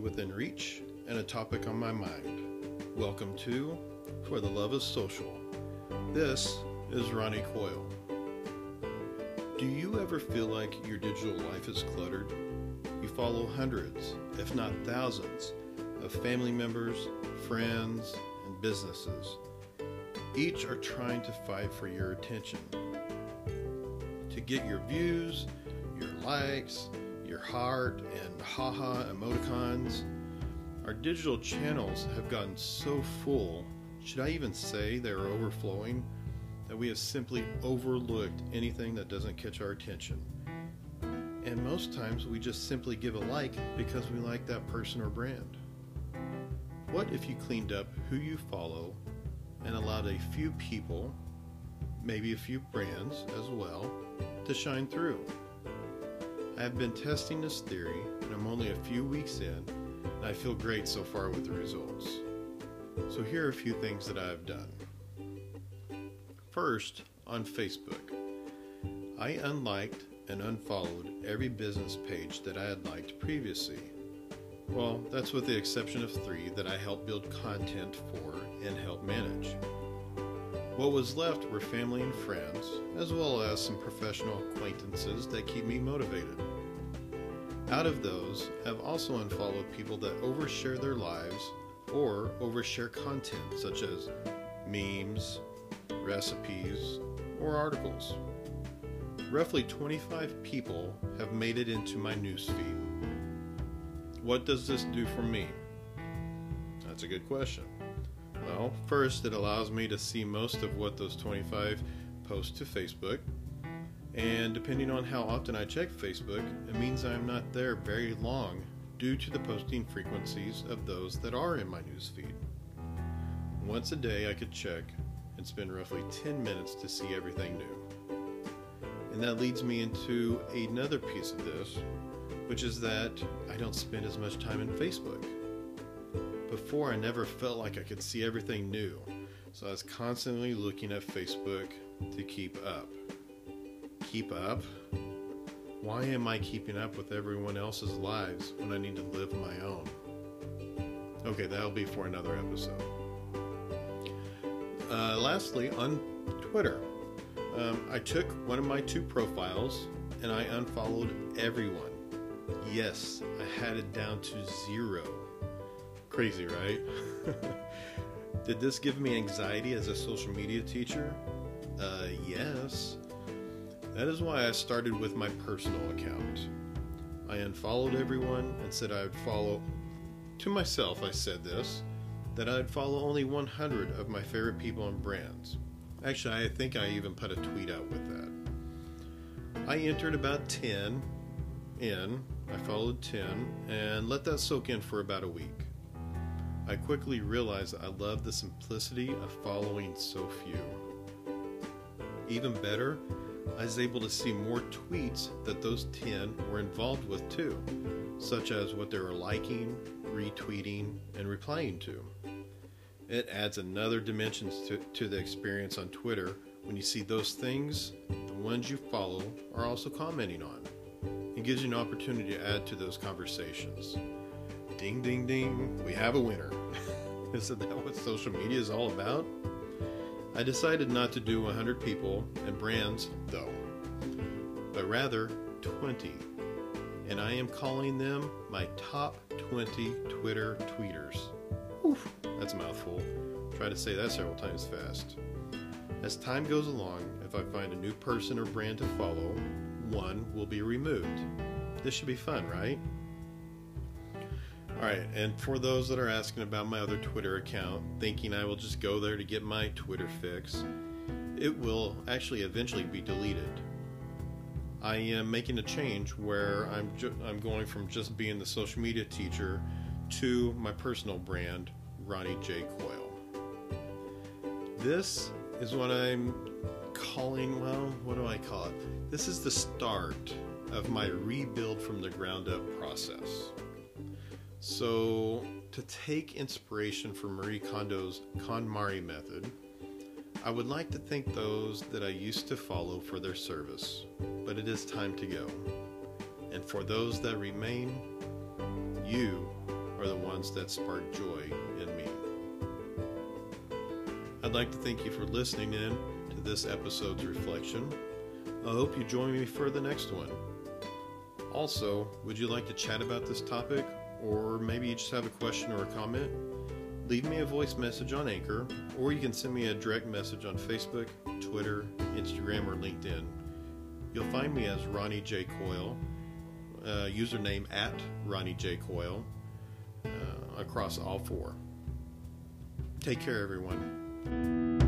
within reach and a topic on my mind. Welcome to For the Love of Social. This is Ronnie Coyle. Do you ever feel like your digital life is cluttered? You follow hundreds, if not thousands, of family members, friends, and businesses. Each are trying to fight for your attention, to get your views, your likes, your heart, and haha emoticons. Our digital channels have gotten so full, should I even say they are overflowing, that we have simply overlooked anything that doesn't catch our attention. And most times we just simply give a like because we like that person or brand. What if you cleaned up who you follow and allowed a few people, maybe a few brands as well, to shine through? I have been testing this theory and I'm only a few weeks in, and I feel great so far with the results. So, here are a few things that I have done. First, on Facebook, I unliked and unfollowed every business page that I had liked previously. Well, that's with the exception of three that I helped build content for and help manage. What was left were family and friends, as well as some professional acquaintances that keep me motivated. Out of those, I've also unfollowed people that overshare their lives or overshare content such as memes, recipes, or articles. Roughly 25 people have made it into my newsfeed. What does this do for me? That's a good question. Well, first, it allows me to see most of what those 25 post to Facebook. And depending on how often I check Facebook, it means I'm not there very long due to the posting frequencies of those that are in my newsfeed. Once a day, I could check and spend roughly 10 minutes to see everything new. And that leads me into another piece of this, which is that I don't spend as much time in Facebook. Before, I never felt like I could see everything new, so I was constantly looking at Facebook to keep up. Keep up? Why am I keeping up with everyone else's lives when I need to live my own? Okay, that'll be for another episode. Uh, lastly, on Twitter, um, I took one of my two profiles and I unfollowed everyone. Yes, I had it down to zero. Crazy, right? Did this give me anxiety as a social media teacher? Uh, yes. That is why I started with my personal account. I unfollowed everyone and said I would follow, to myself, I said this, that I'd follow only 100 of my favorite people and brands. Actually, I think I even put a tweet out with that. I entered about 10 in, I followed 10, and let that soak in for about a week. I quickly realized I love the simplicity of following so few. Even better, I was able to see more tweets that those 10 were involved with too, such as what they were liking, retweeting, and replying to. It adds another dimension to, to the experience on Twitter when you see those things the ones you follow are also commenting on. It gives you an opportunity to add to those conversations. Ding, ding, ding, we have a winner. Isn't that what social media is all about? I decided not to do 100 people and brands, though, but rather 20. And I am calling them my top 20 Twitter tweeters. Oof, that's a mouthful. Try to say that several times fast. As time goes along, if I find a new person or brand to follow, one will be removed. This should be fun, right? Alright, and for those that are asking about my other Twitter account, thinking I will just go there to get my Twitter fix, it will actually eventually be deleted. I am making a change where I'm ju- I'm going from just being the social media teacher to my personal brand, Ronnie J. Coyle. This is what I'm calling, well, what do I call it? This is the start of my rebuild from the ground up process. So, to take inspiration from Marie Kondo's KonMari method, I would like to thank those that I used to follow for their service, but it is time to go. And for those that remain, you are the ones that spark joy in me. I'd like to thank you for listening in to this episode's reflection. I hope you join me for the next one. Also, would you like to chat about this topic, or maybe you just have a question or a comment? Leave me a voice message on Anchor, or you can send me a direct message on Facebook, Twitter, Instagram, or LinkedIn. You'll find me as Ronnie J. Coyle, uh, username at Ronnie J. Coyle, uh, across all four. Take care, everyone.